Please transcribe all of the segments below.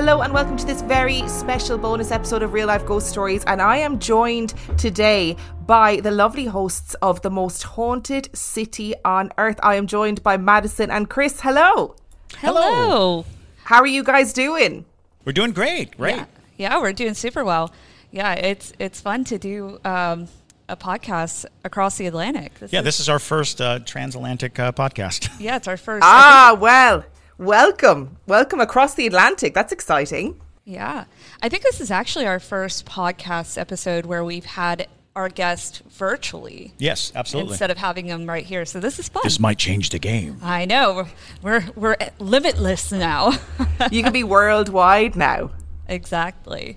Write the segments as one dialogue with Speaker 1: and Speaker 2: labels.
Speaker 1: Hello and welcome to this very special bonus episode of Real Life Ghost Stories. And I am joined today by the lovely hosts of the most haunted city on earth. I am joined by Madison and Chris. Hello.
Speaker 2: Hello.
Speaker 1: How are you guys doing?
Speaker 3: we're doing great, right?
Speaker 2: Yeah. yeah, we're doing super well. Yeah, it's it's fun to do um, a podcast across the Atlantic. This
Speaker 3: Yeah,
Speaker 2: is,
Speaker 3: this is our first uh, transatlantic uh, podcast.
Speaker 2: yeah, it's our first.
Speaker 1: Ah, well, welcome. Welcome across the Atlantic. That's exciting.
Speaker 2: yeah, I think this is actually our first podcast episode where we've had our guest virtually
Speaker 3: yes, absolutely.
Speaker 2: instead of having them right here. So this is fun.
Speaker 3: this might change the game.
Speaker 2: I know we're we're, we're limitless now.
Speaker 1: You can be worldwide now.
Speaker 2: exactly.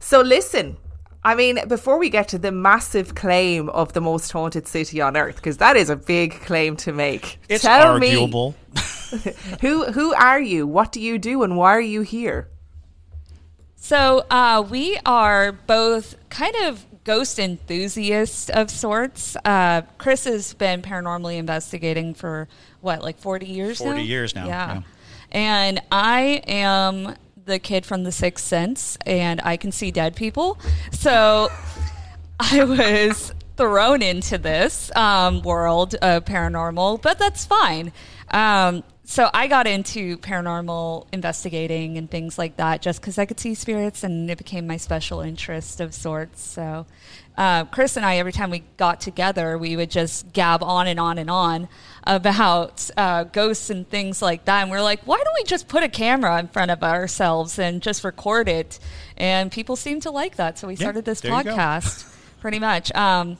Speaker 1: So listen, I mean, before we get to the massive claim of the most haunted city on earth, because that is a big claim to make.
Speaker 3: It's
Speaker 1: tell
Speaker 3: arguable.
Speaker 1: me who who are you? What do you do, and why are you here?
Speaker 2: So uh, we are both kind of ghost enthusiasts of sorts. Uh, Chris has been paranormally investigating for what, like forty years
Speaker 3: 40
Speaker 2: now?
Speaker 3: years now,
Speaker 2: Yeah.
Speaker 3: yeah.
Speaker 2: And I am the kid from The Sixth Sense, and I can see dead people. So I was thrown into this um, world of paranormal, but that's fine. Um, so I got into paranormal investigating and things like that just because I could see spirits, and it became my special interest of sorts. So uh, Chris and I, every time we got together, we would just gab on and on and on about uh, ghosts and things like that. And we're like, why don't we just put a camera in front of ourselves and just record it? And people seem to like that, so we started this
Speaker 3: there you go.
Speaker 2: podcast pretty much. Um,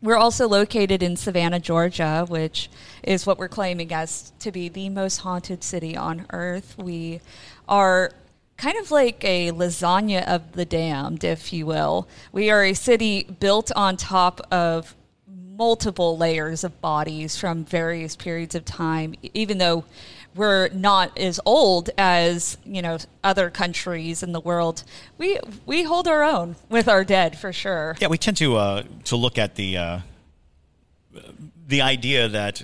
Speaker 2: we're also located in Savannah, Georgia, which is what we're claiming as to be the most haunted city on earth. We are kind of like a lasagna of the damned, if you will. We are a city built on top of multiple layers of bodies from various periods of time, even though we're not as old as you know other countries in the world. We we hold our own with our dead for sure.
Speaker 3: Yeah, we tend to uh, to look at the uh, the idea that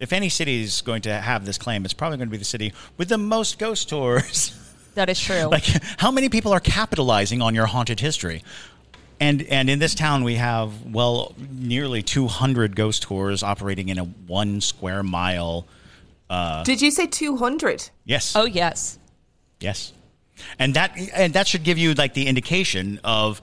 Speaker 3: if any city is going to have this claim, it's probably going to be the city with the most ghost tours.
Speaker 2: That is true.
Speaker 3: like, how many people are capitalizing on your haunted history? And and in this town, we have well nearly 200 ghost tours operating in a one square mile.
Speaker 1: Uh, Did you say two hundred?
Speaker 3: Yes.
Speaker 2: oh yes.
Speaker 3: Yes, and that and that should give you like the indication of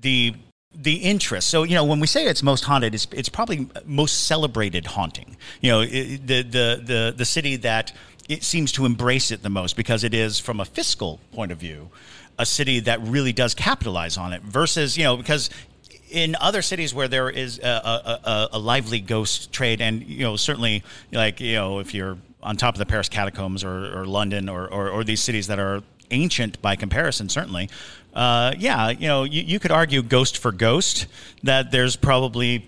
Speaker 3: the the interest. So you know when we say it's most haunted, it's it's probably most celebrated haunting. You know i the the the the city that it seems to embrace it the most because it is from a fiscal point of view a city that really does capitalize on it versus you know because in other cities where there is a, a, a, a lively ghost trade, and you know certainly like you know if you're on top of the Paris catacombs or, or London or, or, or these cities that are ancient by comparison, certainly, uh, yeah, you know you, you could argue ghost for ghost that there's probably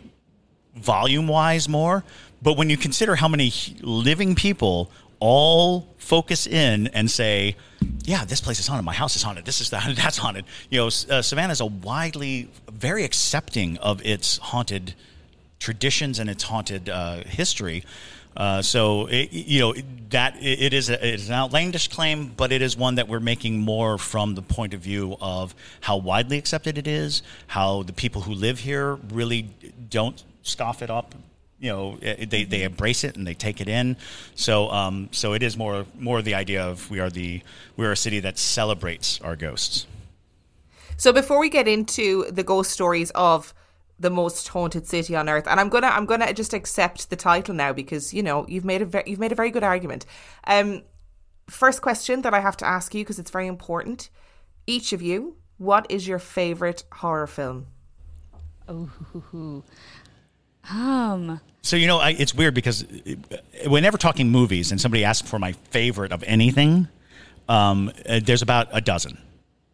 Speaker 3: volume wise more, but when you consider how many living people all focus in and say, yeah, this place is haunted. My house is haunted. This is that. That's haunted. You know, uh, Savannah is a widely, very accepting of its haunted traditions and its haunted uh, history. Uh, so it, you know that it, it is a, it is an outlandish claim, but it is one that we're making more from the point of view of how widely accepted it is, how the people who live here really don't scoff it up. You know, eh, they, they embrace it and they take it in. So um, so it is more more the idea of we are the we are a city that celebrates our ghosts.
Speaker 1: So before we get into the ghost stories of the most haunted city on earth, and I'm gonna I'm gonna just accept the title now because you know you've made a ve- you've made a very good argument. Um, first question that I have to ask you because it's very important. Each of you, what is your favorite horror film?
Speaker 2: Um,
Speaker 3: So you know, I, it's weird because uh, whenever talking movies and somebody asks for my favorite of anything, um, uh, there's about a dozen.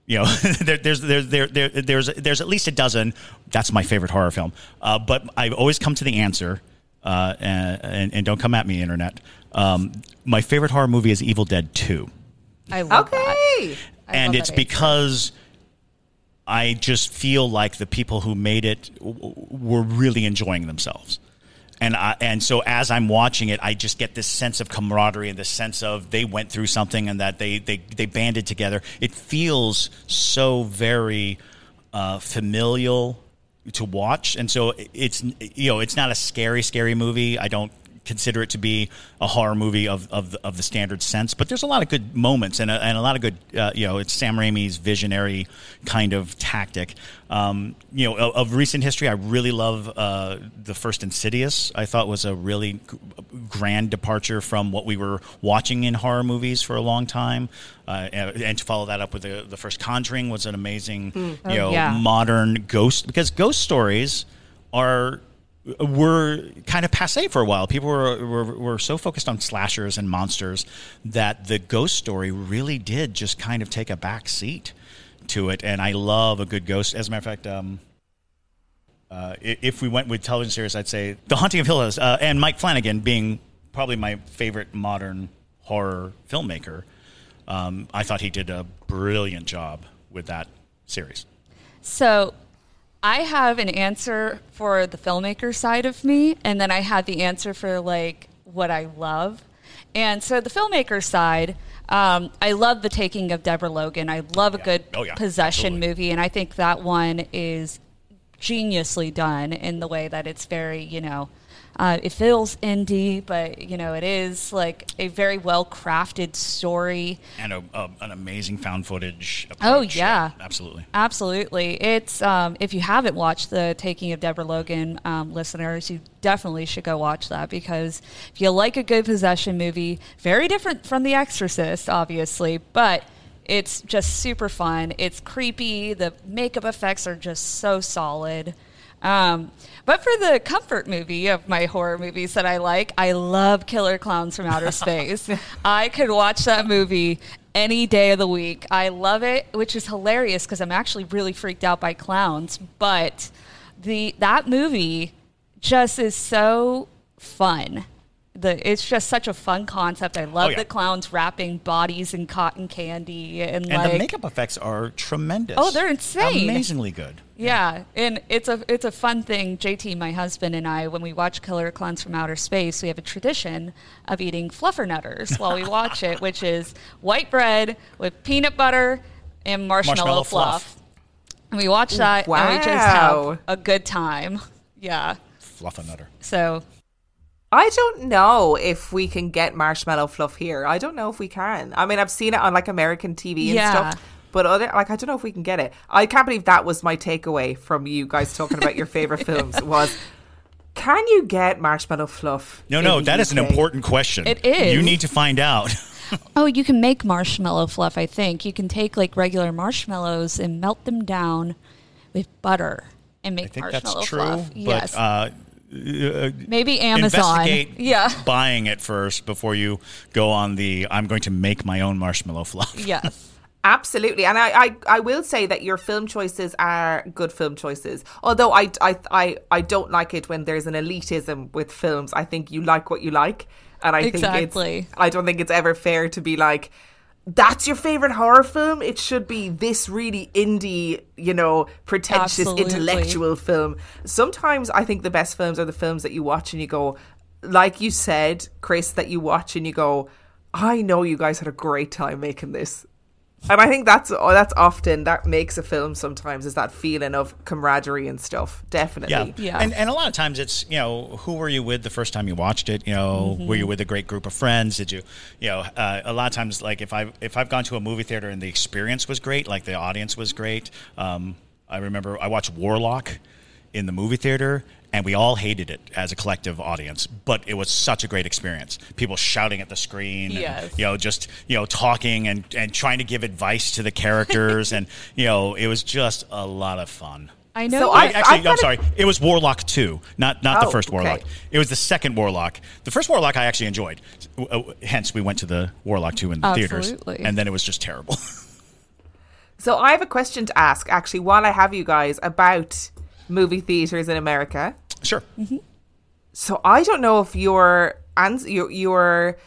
Speaker 3: You know, there, there's there, there, there, there's there's at least a dozen. That's my favorite horror film. Uh, but I've always come to the answer, uh, and, and, and don't come at me, internet. Um, my favorite horror movie is Evil Dead Two
Speaker 2: I love that.
Speaker 1: Okay.
Speaker 2: I
Speaker 3: and
Speaker 2: love
Speaker 3: it's
Speaker 2: that answer.
Speaker 3: I just feel like the people who made it w- were really enjoying themselves. And I, and so as I'm watching it, I just get this sense of camaraderie and this sense of they went through something and that they they, they banded together. It feels so very uh, familial to watch, and so it's you know it's not a scary scary movie. I don't consider it to be a horror movie of, of, the, of the standard sense, but there's a lot of good moments and a, and a lot of good, uh, you know, it's Sam Raimi's visionary kind of tactic. Um, you know, of, of recent history, I really love uh, the first Insidious. I thought was a really grand departure from what we were watching in horror movies for a long time. Uh, and, and to follow that up with the, the first Conjuring was an amazing, you know,
Speaker 2: yeah.
Speaker 3: modern ghost because ghost stories are were kind of passe for a while. People were, were were so focused on slashers and monsters that the ghost story really did just kind of take a back seat to it. And I love a good ghost. As a matter of fact, um, uh, if we went with television series, I'd say The Haunting of Hill House uh, and Mike Flanagan being probably my favorite modern horror filmmaker. Um, I thought he did a brilliant job with that series.
Speaker 2: So I have an answer for the filmmaker side of me, and then I had the answer for like what I love. And so the filmmaker side, um, I love the taking of Deborah Logan. I love a good
Speaker 3: Oh, yeah.
Speaker 2: possession
Speaker 3: Absolutely.
Speaker 2: movie, and I think that one is geniusly done in the way that it's very, you know, uh, it feels indie, but you know, it is like a very well crafted story.
Speaker 3: And a, a, an amazing found footage.
Speaker 2: Oh,
Speaker 3: approach.
Speaker 2: yeah.
Speaker 3: absolutely.
Speaker 2: Absolutely. It's um, if you haven't watched the Taking of Deborah Logan, um, listeners, you definitely should go watch that because if you like a good possession movie, very different from The Exorcist, obviously, but it's just super fun. It's creepy. The makeup effects are just so solid. Um, but for the comfort movie of my horror movies that I like, I love Killer Clowns from Outer Space. I could watch that movie any day of the week. I love it, which is hilarious because I'm actually really freaked out by clowns. But the that movie just is so fun. The it's just such a fun concept. I love
Speaker 3: Oh, yeah.
Speaker 2: the clowns wrapping bodies in cotton candy and,
Speaker 3: And
Speaker 2: like
Speaker 3: the makeup effects are tremendous.
Speaker 2: Oh, they're insane.
Speaker 3: Amazingly good.
Speaker 2: yeah, and it's a it's a fun thing. JT, my husband, and I, when we watch Killer Clowns from Outer Space, we have a tradition of eating fluffernutters while we watch it, which is white bread with peanut butter and marshmallow,
Speaker 3: Marshmallow
Speaker 2: fluff.
Speaker 3: fluff.
Speaker 2: And we watch that, and we just have a good time. Yeah.
Speaker 3: Fluffernutter.
Speaker 2: So
Speaker 1: I don't know if we can get marshmallow fluff here. I don't know if we can. I mean, I've seen it on like American TV and
Speaker 2: Yeah.
Speaker 1: stuff, but other like I don't know if we can get it. I can't believe that was my takeaway from you guys talking about your favorite films was can you get marshmallow fluff?
Speaker 3: No,
Speaker 1: in
Speaker 3: no,
Speaker 1: the
Speaker 3: that is an important question.
Speaker 2: It is.
Speaker 3: You need to find out.
Speaker 2: Oh, you can make marshmallow fluff, I think. You can take like regular marshmallows and melt them down with butter and make
Speaker 3: I think
Speaker 2: marshmallow
Speaker 3: that's true.
Speaker 2: fluff.
Speaker 3: But
Speaker 2: yes.
Speaker 3: Uh, uh,
Speaker 2: Maybe Amazon. Yeah.
Speaker 3: buying it first before you go on the I'm going to make my own marshmallow fluff.
Speaker 2: Yes.
Speaker 1: Absolutely, and I, I, I will say that your film choices are good film choices. Although I, I, I, I don't like it when there's an elitism with films. I think you like what you like, and I
Speaker 2: Exactly.
Speaker 1: think it's. I don't think it's ever fair to be like, that's your favorite horror film. It should be this really indie, you know, pretentious
Speaker 2: Absolutely.
Speaker 1: intellectual film. Sometimes I think the best films are the films that you watch and you go, like you said, Chris, that you watch and you go, I know you guys had a great time making this. And I think that's oh, that's often that makes a film sometimes is that feeling of camaraderie and stuff. Definitely.
Speaker 3: Yeah.
Speaker 2: Yeah.
Speaker 3: And, and a lot of times it's, you know, who were you with the first time you watched it? You know, were you with a great group of friends? Did you, you know, uh, a lot of times, like if I if I've gone to a movie theater and the experience was great, like the audience was great. Um, I remember I watched Warlock in the movie theater and we all hated it as a collective audience, but it was such a great experience. People shouting at the screen, and, you know, just you know, talking and, and trying to give advice to the characters, and you know, it was just a lot of fun.
Speaker 2: I know.
Speaker 1: So I-
Speaker 3: Actually,
Speaker 1: I've
Speaker 3: I'm sorry. It was Warlock Two, not not
Speaker 1: Oh,
Speaker 3: the first
Speaker 1: okay.
Speaker 3: Warlock. It was the second Warlock. The first Warlock I actually enjoyed. Uh, Hence, we went to the Warlock Two in the theaters, and then it was just terrible.
Speaker 1: So I have a question to ask actually while I have you guys about movie theaters in America.
Speaker 3: Sure.
Speaker 1: So I don't know if your your your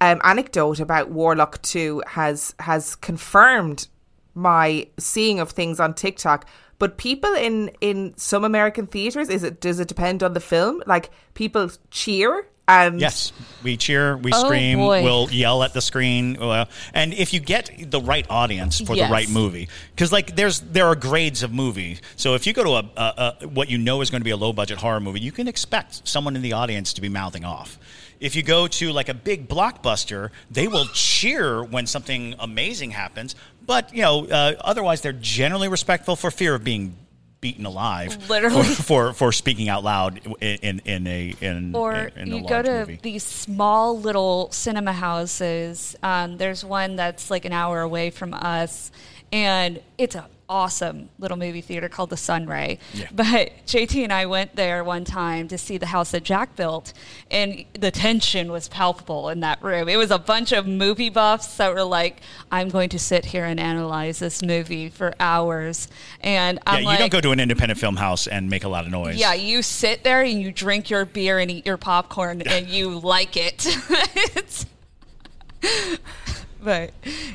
Speaker 1: um, anecdote about Warlock Two has has confirmed my seeing of things on TikTok. But people in in some American theaters, is it does it depend on the film? Like people cheer and
Speaker 3: Yes, we cheer, we
Speaker 2: Oh,
Speaker 3: scream,
Speaker 2: boy.
Speaker 3: we'll yell at the screen, uh, and if you get the right audience for
Speaker 2: Yes.
Speaker 3: the right movie, because like there's there are grades of movie. So if you go to a, a, a what you know is going to be a low budget horror movie, you can expect someone in the audience to be mouthing off. If you go to like a big blockbuster, they will cheer when something amazing happens, but you know uh, otherwise they're generally respectful for fear of being beaten alive
Speaker 2: Literally.
Speaker 3: for, for, for speaking out loud in in, a in
Speaker 2: or
Speaker 3: in a
Speaker 2: you go to
Speaker 3: movie.
Speaker 2: these small little cinema houses. Um, there's one that's like an hour away from us, and it's an awesome little movie theater called the Sunray.
Speaker 3: Yeah.
Speaker 2: But JT and I went there one time to see the house that Jack built, and the tension was palpable in that room. It was a bunch of movie buffs that were like, "I'm going to sit here and analyze this movie for hours," and
Speaker 3: Yeah,
Speaker 2: I'm
Speaker 3: you
Speaker 2: like,
Speaker 3: don't go to an independent film house and make a lot of noise.
Speaker 2: yeah, you sit there and you drink your beer and eat your popcorn and you like it. It's- but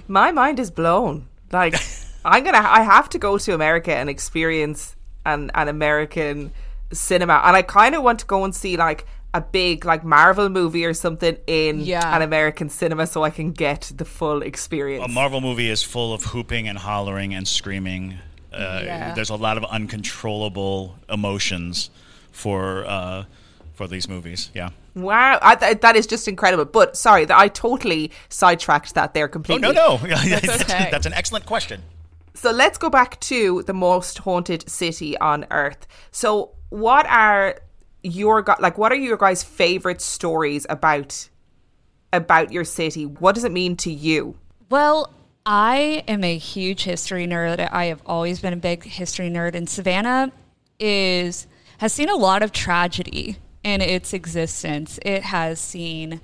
Speaker 1: my mind is blown. Like I'm gonna, I have to go to America and experience an an American cinema, and I kind of want to go and see like a big like Marvel movie or something in
Speaker 2: Yeah.
Speaker 1: an American cinema, so I can get the full experience.
Speaker 3: A Marvel movie is full of hooping and hollering and screaming. Uh,
Speaker 2: Yeah.
Speaker 3: There's a lot of uncontrollable emotions for uh, for these movies. Yeah.
Speaker 1: Wow, I, th- that is just incredible. But sorry, that I totally sidetracked that there completely.
Speaker 3: Oh no, no,
Speaker 2: That's okay.
Speaker 3: that's an excellent question.
Speaker 1: So let's go back to the most haunted city on earth. So what are your like what are your guys favorite stories about about your city? What does it mean to you?
Speaker 2: well, I am a huge history nerd. I have always been a big history nerd, and Savannah is has seen a lot of tragedy in its existence. It has seen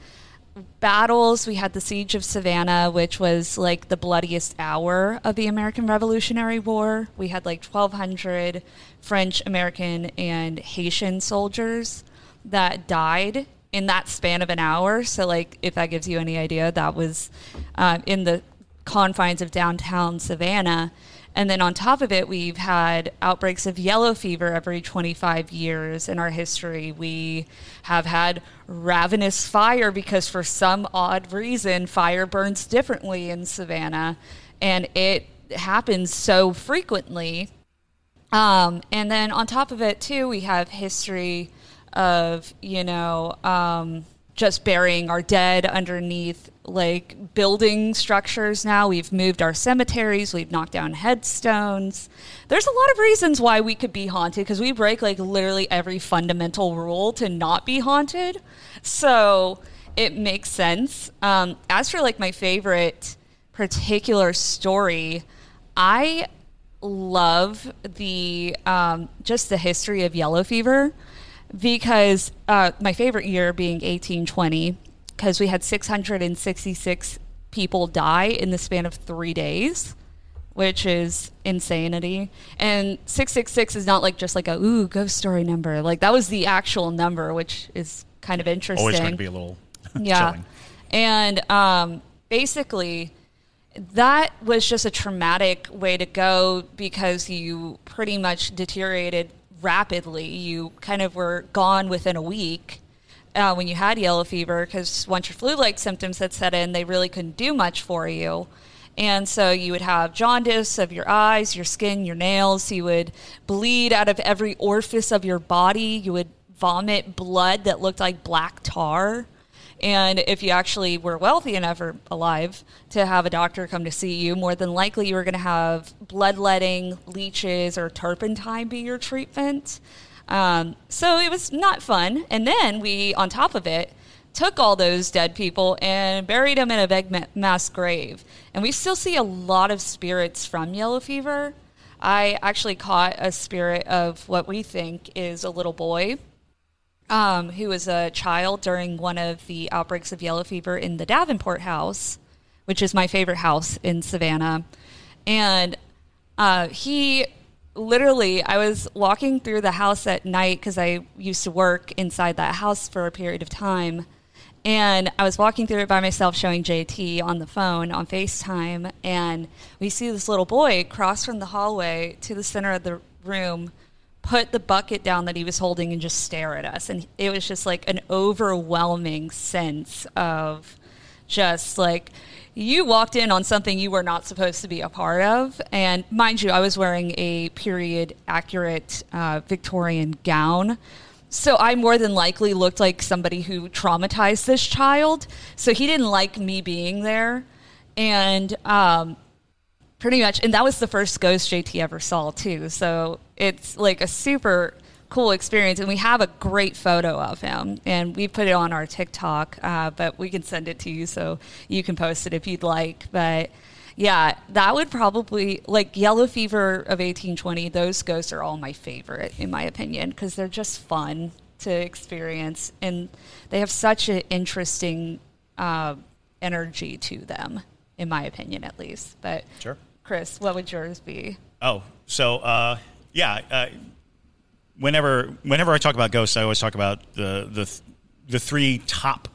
Speaker 2: battles. We had the Siege of Savannah, which was like the bloodiest hour of the American Revolutionary War. We had like 1,200 French, American, and Haitian soldiers that died in that span of an hour. So, like, if that gives you any idea, that was uh, in the confines of downtown Savannah. And then on top of it, we've had outbreaks of yellow fever every 25 years in our history. We have had ravenous fire because, for some odd reason, fire burns differently in Savannah. And it happens so frequently. Um, and then on top of it, too, we have history of, you know, um, just burying our dead underneath like building structures now. We've moved our cemeteries, we've knocked down headstones. There's a lot of reasons why we could be haunted because we break like literally every fundamental rule to not be haunted. So it makes sense. Um, as for like my favorite particular story, I love the um, just the history of yellow fever because uh, my favorite year being 1820 because we had 666 people die in the span of three days which is insanity and 666 is not like just like a ooh ghost story number like that was the actual number which is kind of interesting
Speaker 3: Always going to be a little
Speaker 2: yeah.
Speaker 3: chilling.
Speaker 2: And um, basically, that was just a traumatic way to go because you pretty much deteriorated rapidly. You kind of were gone within a week uh, when you had yellow fever because once your flu like symptoms had set in, they really couldn't do much for you. And so you would have jaundice of your eyes, your skin, your nails. You would bleed out of every orifice of your body. You would vomit blood that looked like black tar. And if you actually were wealthy enough or alive to have a doctor come to see you, more than likely you were going to have bloodletting, leeches, or turpentine be your treatment. Um, so it was not fun. And then we, on top of it, took all those dead people and buried them in a big mass grave. And we still see a lot of spirits from yellow fever. I actually caught a spirit of what we think is a little boy um, who was a child during one of the outbreaks of yellow fever in the Davenport house, which is my favorite house in Savannah. And uh, he literally, I was walking through the house at night because I used to work inside that house for a period of time. And I was walking through it by myself, showing JT on the phone on FaceTime. And we see this little boy cross from the hallway to the center of the room put the bucket down that he was holding and just stare at us. And it was just like an overwhelming sense of just like you walked in on something you were not supposed to be a part of. And mind you, I was wearing a period accurate uh, Victorian gown. So I more than likely looked like somebody who traumatized this child. So he didn't like me being there. And um, pretty much and that was the first ghost jt ever saw too so it's like a super cool experience and we have a great photo of him and we put it on our tiktok uh, but we can send it to you so you can post it if you'd like but yeah that would probably like yellow fever of 1820 those ghosts are all my favorite in my opinion because they're just fun to experience and they have such an interesting uh, energy to them in my opinion at least but
Speaker 3: sure
Speaker 2: Chris, what would yours be?
Speaker 3: Oh, so uh, yeah. Uh, whenever whenever I talk about ghosts, I always talk about the the the three top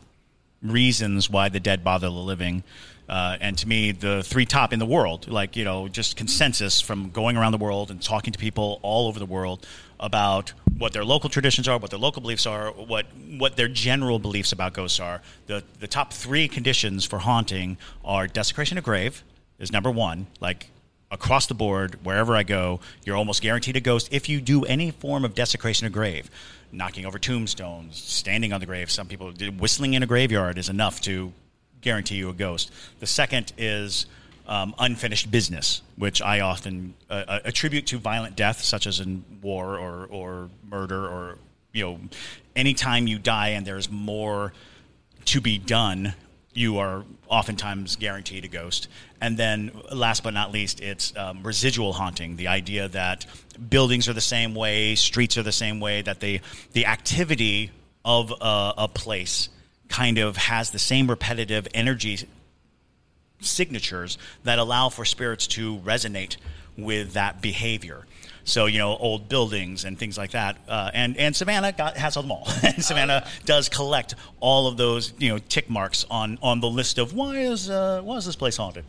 Speaker 3: reasons why the dead bother the living. Uh, and to me, the three top in the world, like you know, just consensus from going around the world and talking to people all over the world about what their local traditions are, what their local beliefs are, what what their general beliefs about ghosts are. The the top three conditions for haunting are desecration of grave, is number one. Like across the board, wherever I go, you're almost guaranteed a ghost if you do any form of desecration of grave, knocking over tombstones, standing on the grave. Some people whistling in a graveyard is enough to guarantee you a ghost. The second is um, unfinished business, which I often uh, uh attribute to violent death, such as in war or, or murder, or you know, anytime you die and there's more to be done you are oftentimes guaranteed a ghost. And then, last but not least, it's um, residual haunting the idea that buildings are the same way, streets are the same way, that the, the activity of a, a place kind of has the same repetitive energy signatures that allow for spirits to resonate with that behavior. So you know, old buildings and things like that. Uh, and and Savannah got, has them all. and Savannah does collect all of those you know tick marks on on the list of why is uh, why is this place haunted.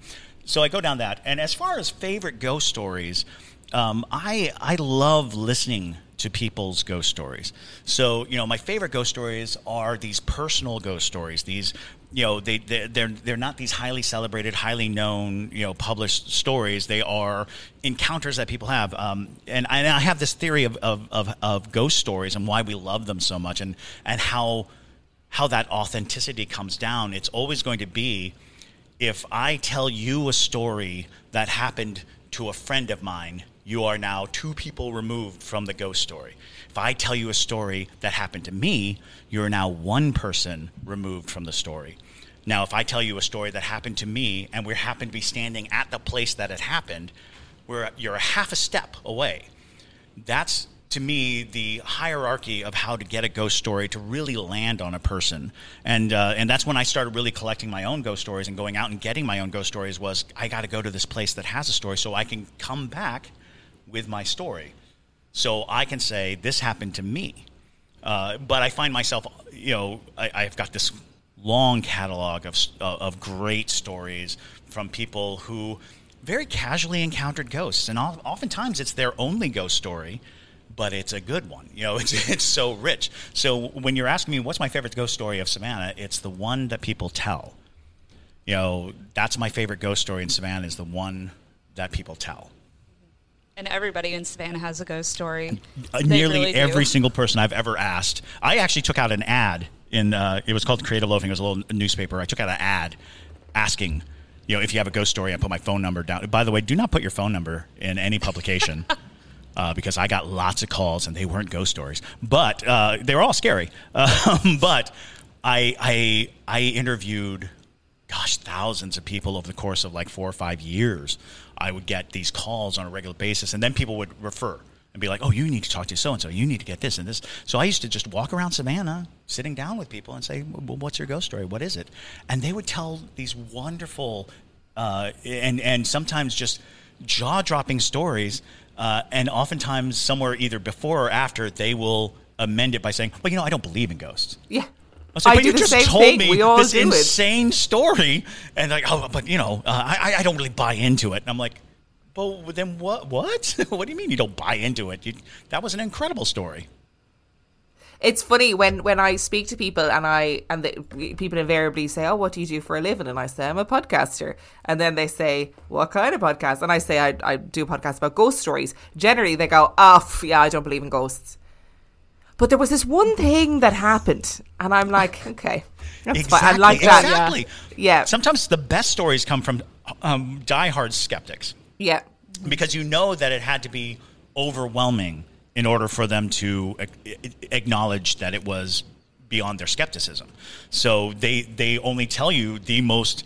Speaker 3: So I go down that. And as far as favorite ghost stories, um, I I love listening to people's ghost stories. So, you know, my favorite ghost stories are these personal ghost stories. These, you know, they they're they're not these highly celebrated, highly known, you know, published stories. They are encounters that people have. Um, and, I, and I have this theory of, of, of, of ghost stories and why we love them so much, and and how how that authenticity comes down. It's always going to be if I tell you a story that happened to a friend of mine you are now two people removed from the ghost story. If I tell you a story that happened to me, you're now one person removed from the story. Now, if I tell you a story that happened to me and we happen to be standing at the place that it happened, we're, you're a half a step away. That's to me the hierarchy of how to get a ghost story to really land on a person and uh, and that's when I started really collecting my own ghost stories and going out and getting my own ghost stories was I got to go to this place that has a story so I can come back with my story. So I can say, this happened to me. Uh, but I find myself, you know, I, have got this long catalog of, uh, of great stories from people who very casually encountered ghosts. And oftentimes it's their only ghost story, but it's a good one. You know, it's, it's so rich. So when you're asking me, what's my favorite ghost story of Savannah, it's the one that people tell you know, that's my favorite ghost story in Savannah is the one that people tell.
Speaker 2: And everybody in Savannah has a ghost story.
Speaker 3: Uh, nearly
Speaker 2: really do.
Speaker 3: every single person I've ever asked. I actually took out an ad in. Uh, it was called Creative Loafing. It was a little newspaper. I took out an ad asking, you know, if you have a ghost story, I put my phone number down. By the way, do not put your phone number in any publication. Uh, because I got lots of calls and they weren't ghost stories, but uh, they were all scary. Um, but I, I, I interviewed, gosh, thousands of people over the course of like four or five years. I would get these calls on a regular basis, and then people would refer and be like, "Oh, you need to talk to so and so. You need to get this and this." So I used to just walk around Savannah, sitting down with people, and say, well, "What's your ghost story? What is it?" And they would tell these wonderful uh, and and sometimes just jaw-dropping stories. Uh, and oftentimes, somewhere either before or after, they will amend it by saying, "Well, you know, I don't believe in ghosts."
Speaker 1: Yeah.
Speaker 3: I was like,
Speaker 1: I
Speaker 3: but you just told
Speaker 1: thing.
Speaker 3: me
Speaker 1: We all
Speaker 3: this
Speaker 1: do it.
Speaker 3: insane story, and like, oh, but you know, uh, I, I don't really buy into it. And I'm like, well, then what? What? what do you mean you don't buy into it? You, that was an incredible story.
Speaker 1: It's funny when when I speak to people and I and the, people invariably say, "Oh, what do you do for a living?" And I say, "I'm a podcaster." And then they say, "What kind of podcast?" And I say, "I, I do podcasts about ghost stories." Generally, they go, "Oh, yeah, I don't believe in ghosts." But there was this one thing that happened, and I'm like, "Okay, that's fine." I like that.
Speaker 3: Exactly.
Speaker 1: Yeah.
Speaker 3: Sometimes the best stories come from um, diehard skeptics
Speaker 1: Yeah.
Speaker 3: because you know that it had to be overwhelming in order for them to acknowledge that it was beyond their skepticism. So they they only tell you the most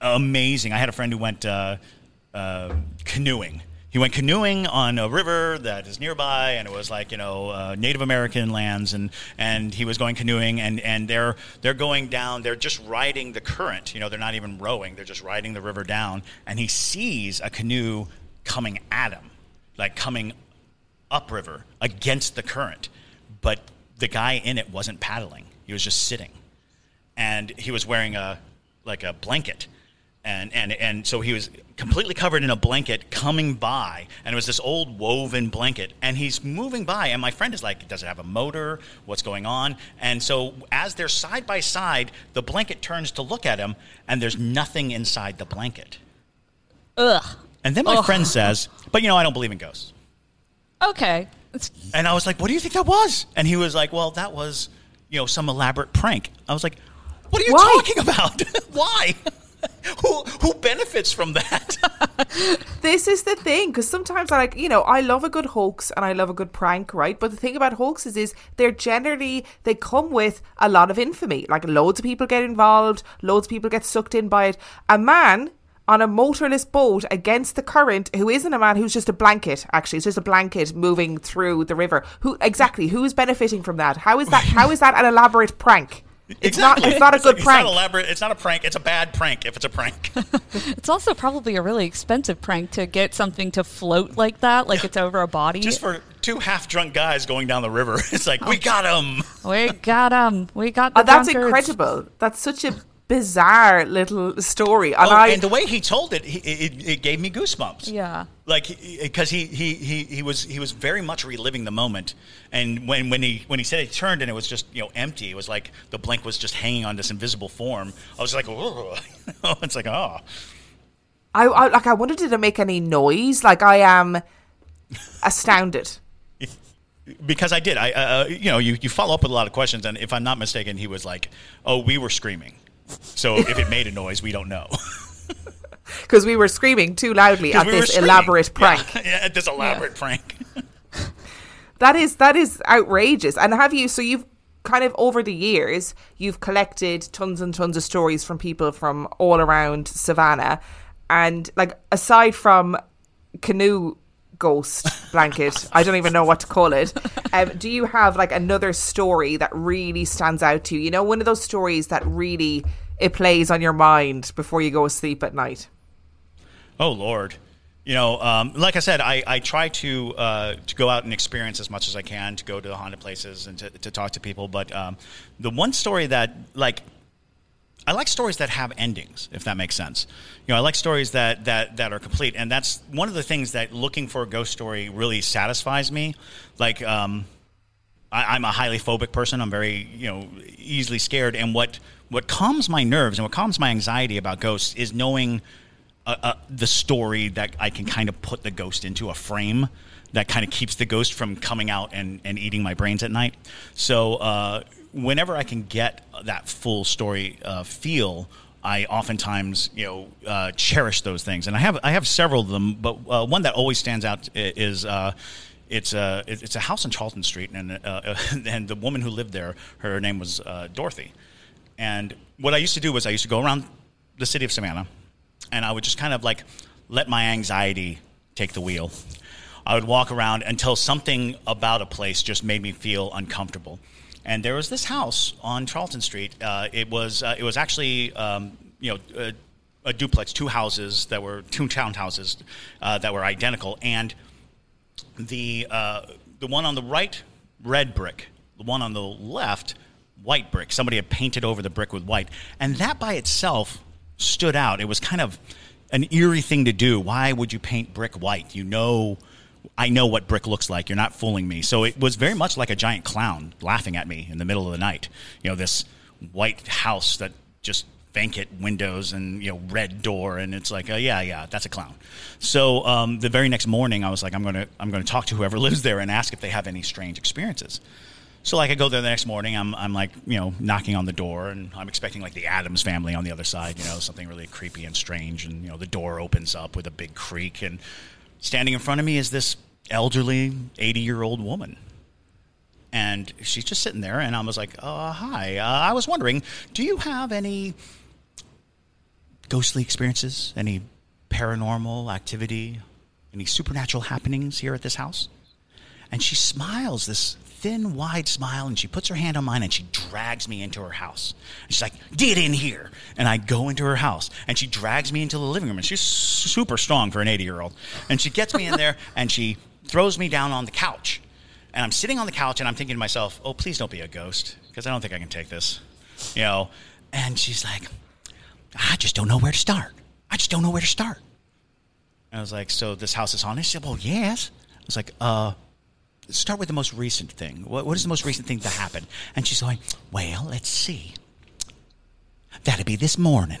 Speaker 3: amazing. I had a friend who went uh, uh, canoeing. He went canoeing on a river that is nearby, and it was like you know uh, Native American lands, and and he was going canoeing, and and they're they're going down. They're just riding the current. You know, they're not even rowing. They're just riding the river down, and he sees a canoe coming at him, like coming upriver against the current, but the guy in it wasn't paddling. He was just sitting, and he was wearing a like a blanket, and and and so he was completely covered in a blanket coming by, and it was this old woven blanket, and he's moving by, and my friend is like, does it have a motor? What's going on? And so as they're side by side, the blanket turns to look at him, and there's nothing inside the blanket.
Speaker 2: Ugh.
Speaker 3: And then my friend says, but you know, I don't believe in ghosts.
Speaker 2: Okay.
Speaker 3: And I was like, "What do you think that was?" And he was like, "Well, that was, you know, some elaborate prank." I was like, "What are you
Speaker 1: Why?
Speaker 3: talking about? Why? who who benefits from that?"
Speaker 1: This is the thing because sometimes I like you know I love a good hoax and I love a good prank, right? But the thing about hoaxes is they're generally they come with a lot of infamy. Like loads of people get involved, loads of people get sucked in by it. A man on a motorless boat against the current who isn't a man who's just a blanket actually it's just a blanket moving through the river who exactly who is benefiting from that how is that how is that an elaborate prank it's not it's not a good
Speaker 3: like,
Speaker 1: prank
Speaker 3: It's not elaborate. It's not a prank. It's a bad prank. If it's a prank,
Speaker 2: It's also probably a really expensive prank to get something to float like that, like it's over a body.
Speaker 3: just for two half drunk guys going down the river, it's like we oh. got him.
Speaker 2: we got him. We got oh, the
Speaker 1: Oh, that's
Speaker 2: drunkards.
Speaker 1: incredible. That's such a bizarre little story. And
Speaker 3: Oh,
Speaker 1: I
Speaker 3: and the way he told it, he, it, it gave me goosebumps.
Speaker 2: Yeah.
Speaker 3: like because he, he he he was he was very much reliving the moment and when when he when he said he turned and it was just you know empty it was like the blank was just hanging on this invisible form i was like oh it's like oh
Speaker 1: I, I like I wondered did it make any noise? Like I am astounded.
Speaker 3: because i did i uh, you know you, you follow up with a lot of questions and if i'm not mistaken he was like oh we were screaming so if it made a noise we don't know.
Speaker 1: Because we were screaming too loudly at
Speaker 3: we were
Speaker 1: this elaborate prank.
Speaker 3: yeah, at this elaborate prank.
Speaker 1: That is that is outrageous. And have you so you've kind of over the years you've collected tons and tons of stories from people from all around Savannah. And like aside from canoe ghost blanket I don't even know what to call it um, do you have like another story that really stands out to you you know one of those stories that really it plays on your mind before you go to sleep at night
Speaker 3: Oh Lord, you know, um, like I said, I, I try to uh, to go out and experience as much as I can, to go to the haunted places and to, to talk to people. But um, the one story that like. I like stories that have endings, if that makes sense. You know, I like stories that, that, that are complete, and that's one of the things that looking for a ghost story really satisfies me. Like, um, I, I'm a highly phobic person. I'm very, you know, easily scared. And what what calms my nerves and what calms my anxiety about ghosts is knowing uh, uh, the story that I can kind of put the ghost into a frame that kind of keeps the ghost from coming out and, and eating my brains at night. So uh, whenever I can get that full story uh, feel, I oftentimes you know uh, cherish those things, and I have I have several of them, but uh, one that always stands out is. Uh, it's a it's a house on Charlton Street, and uh, and the woman who lived there, her name was uh, Dorothy. And what I used to do was I used to go around the city of Savannah, and I would just kind of like let my anxiety take the wheel. I would walk around until something about a place just made me feel uncomfortable. And there was this house on Charlton Street. Uh, it was uh, it was actually um, you know a, a, duplex, two houses that were two townhouses uh, that were identical, and the uh, the one on the right red brick, the one on the left white brick. Somebody had painted over the brick with white, and that by itself stood out. It was kind of an eerie thing to do. Why would you paint brick white? You know, I know what brick looks like. You're not fooling me. So it was very much like a giant clown laughing at me in the middle of the night. You know, this white house that just vacant windows and you know red door and it's like oh yeah yeah that's a clown so um, the very next morning i was like i'm to i'm to talk to whoever lives there and ask if they have any strange experiences so like I go there the next morning, I'm I'm like you know knocking on the door, and I'm expecting like the Addams family on the other side, you know something really creepy and strange, and you know the door opens up with a big creak, and standing in front of me is this elderly 80 year old woman, and she's just sitting there, and I was like, uh, hi, uh, I was wondering, do you have any ghostly experiences, any paranormal activity, any supernatural happenings here at this house? And she smiles this thin, wide smile, and she puts her hand on mine and she drags me into her house. And she's like, Get in here. And I go into her house and she drags me into the living room. And she's super strong for an 80 year old. And she gets me in there and she throws me down on the couch. And I'm sitting on the couch and I'm thinking to myself, Oh, please don't be a ghost because I don't think I can take this. You know? And she's like, I just don't know where to start. I just don't know where to start. And I was like, So this house is haunted? She said, Well, yes. I was like, Uh, start with the most recent thing. What, what is the most recent thing that happened? And she's going, well, let's see. That'd be this morning.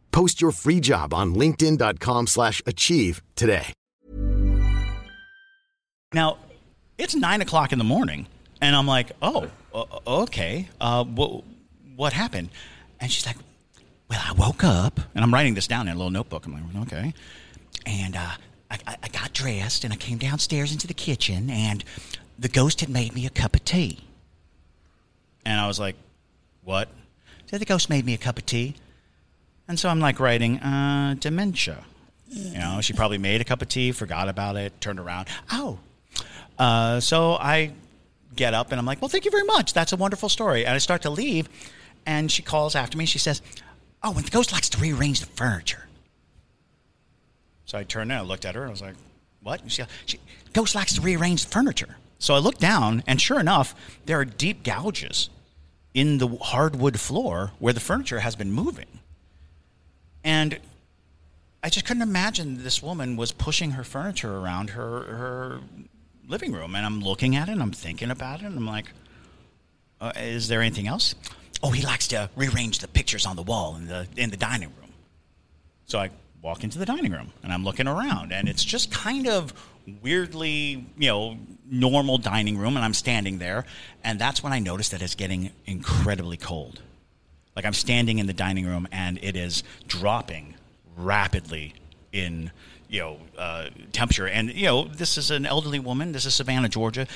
Speaker 4: Post your free job on linkedin.com slash achieve today.
Speaker 3: Now, it's nine o'clock in the morning, and I'm like, "Oh, okay. Uh, what what happened?" And she's like, "Well, I woke up, and I'm writing this down in a little notebook. I'm like, okay, and." Uh, I, I got dressed and I came downstairs into the kitchen and the ghost had made me a cup of tea. And I was like, what? So the ghost made me a cup of tea. And so I'm like writing, uh, dementia. You know, she probably made a cup of tea, forgot about it, turned around. Oh. Uh, so I get up and I'm like, well, thank you very much. That's a wonderful story. And I start to leave. And she calls after me. She says, oh, and the ghost likes to rearrange the furniture. So I turned and I looked at her and I was like, what? She, she, Ghost likes to rearrange the furniture. So I looked down, and sure enough, there are deep gouges in the hardwood floor where the furniture has been moving. And I just couldn't imagine this woman was pushing her furniture around her her living room. And I'm looking at it and I'm thinking about it and I'm like, uh, is there anything else? Oh, he likes to rearrange the pictures on the wall in the in the dining room. So I walk into the dining room and I'm looking around and it's just kind of weirdly, you know, normal dining room and I'm standing there and that's when I notice that it's getting incredibly cold. Like I'm standing in the dining room and it is dropping rapidly in you know uh, temperature and you know this is an elderly woman this is savannah georgia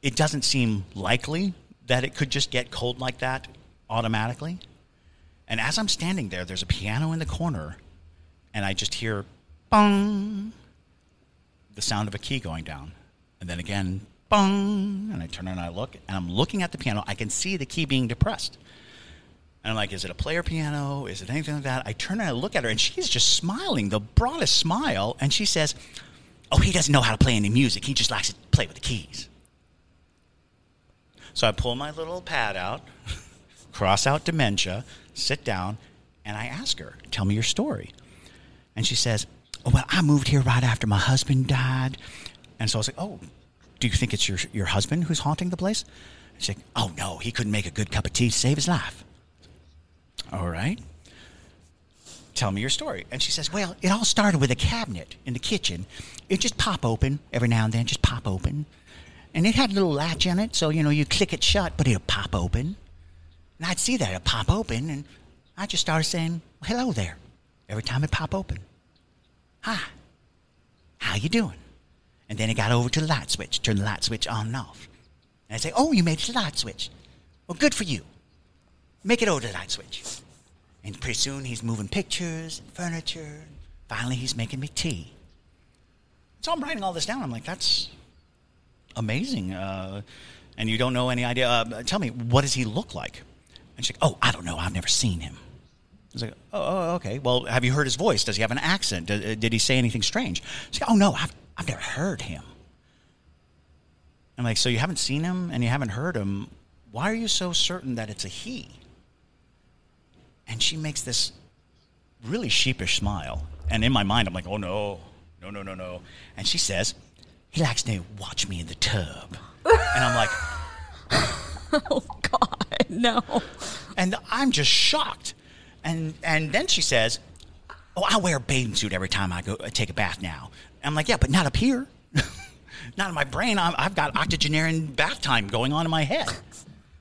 Speaker 3: it doesn't seem likely that it could just get cold like that automatically and as i'm standing there there's a piano in the corner and I just hear bong, the sound of a key going down. And then again, bong, and I turn and I look, and I'm looking at the piano. I can see the key being depressed. And I'm like, is it a player piano? Is it anything like that? I turn and I look at her, and she's just smiling, the broadest smile. And she says, Oh, he doesn't know how to play any music. He just likes to play with the keys. So I pull my little pad out, cross out dementia, sit down, and I ask her, Tell me your story. And she says, oh, Well, I moved here right after my husband died. And so I was like, Oh, do you think it's your, your husband who's haunting the place? She's like, Oh, no, he couldn't make a good cup of tea to save his life. All right. Tell me your story. And she says, Well, it all started with a cabinet in the kitchen. It just pop open every now and then, just pop open. And it had a little latch in it, so you know you click it shut, but it'll pop open. And I'd see that it pop open, and I just started saying, "Hello there," every time it pop open. Hi, how you doing? And then it got over to the light switch, turn the light switch on and off. And I'd say, "Oh, you made it to the light switch. Well, good for you. Make it over to the light switch." And pretty soon he's moving pictures and furniture. Finally, he's making me tea. So I'm writing all this down. I'm like, that's amazing. Uh, and you don't know any idea. Uh, tell me, what does he look like? And she's like, oh, I don't know. I've never seen him. I was like, oh, oh, okay. Well, have you heard his voice? Does he have an accent? Did, did he say anything strange? She's like, oh, no, I've, I've never heard him. I'm like, so you haven't seen him and you haven't heard him. Why are you so certain that it's a he? And she makes this really sheepish smile. And in my mind, I'm like, oh, no, no, no, no, no. And she says, he likes to watch me in the tub. and I'm like,
Speaker 2: Oh God, no.
Speaker 3: and I'm just shocked. And and then she says, "Oh, I wear a bathing suit every time I go I take a bath now." I'm like, "Yeah, but not up here, not in my brain. I'm, I've got octogenarian bath time going on in my head."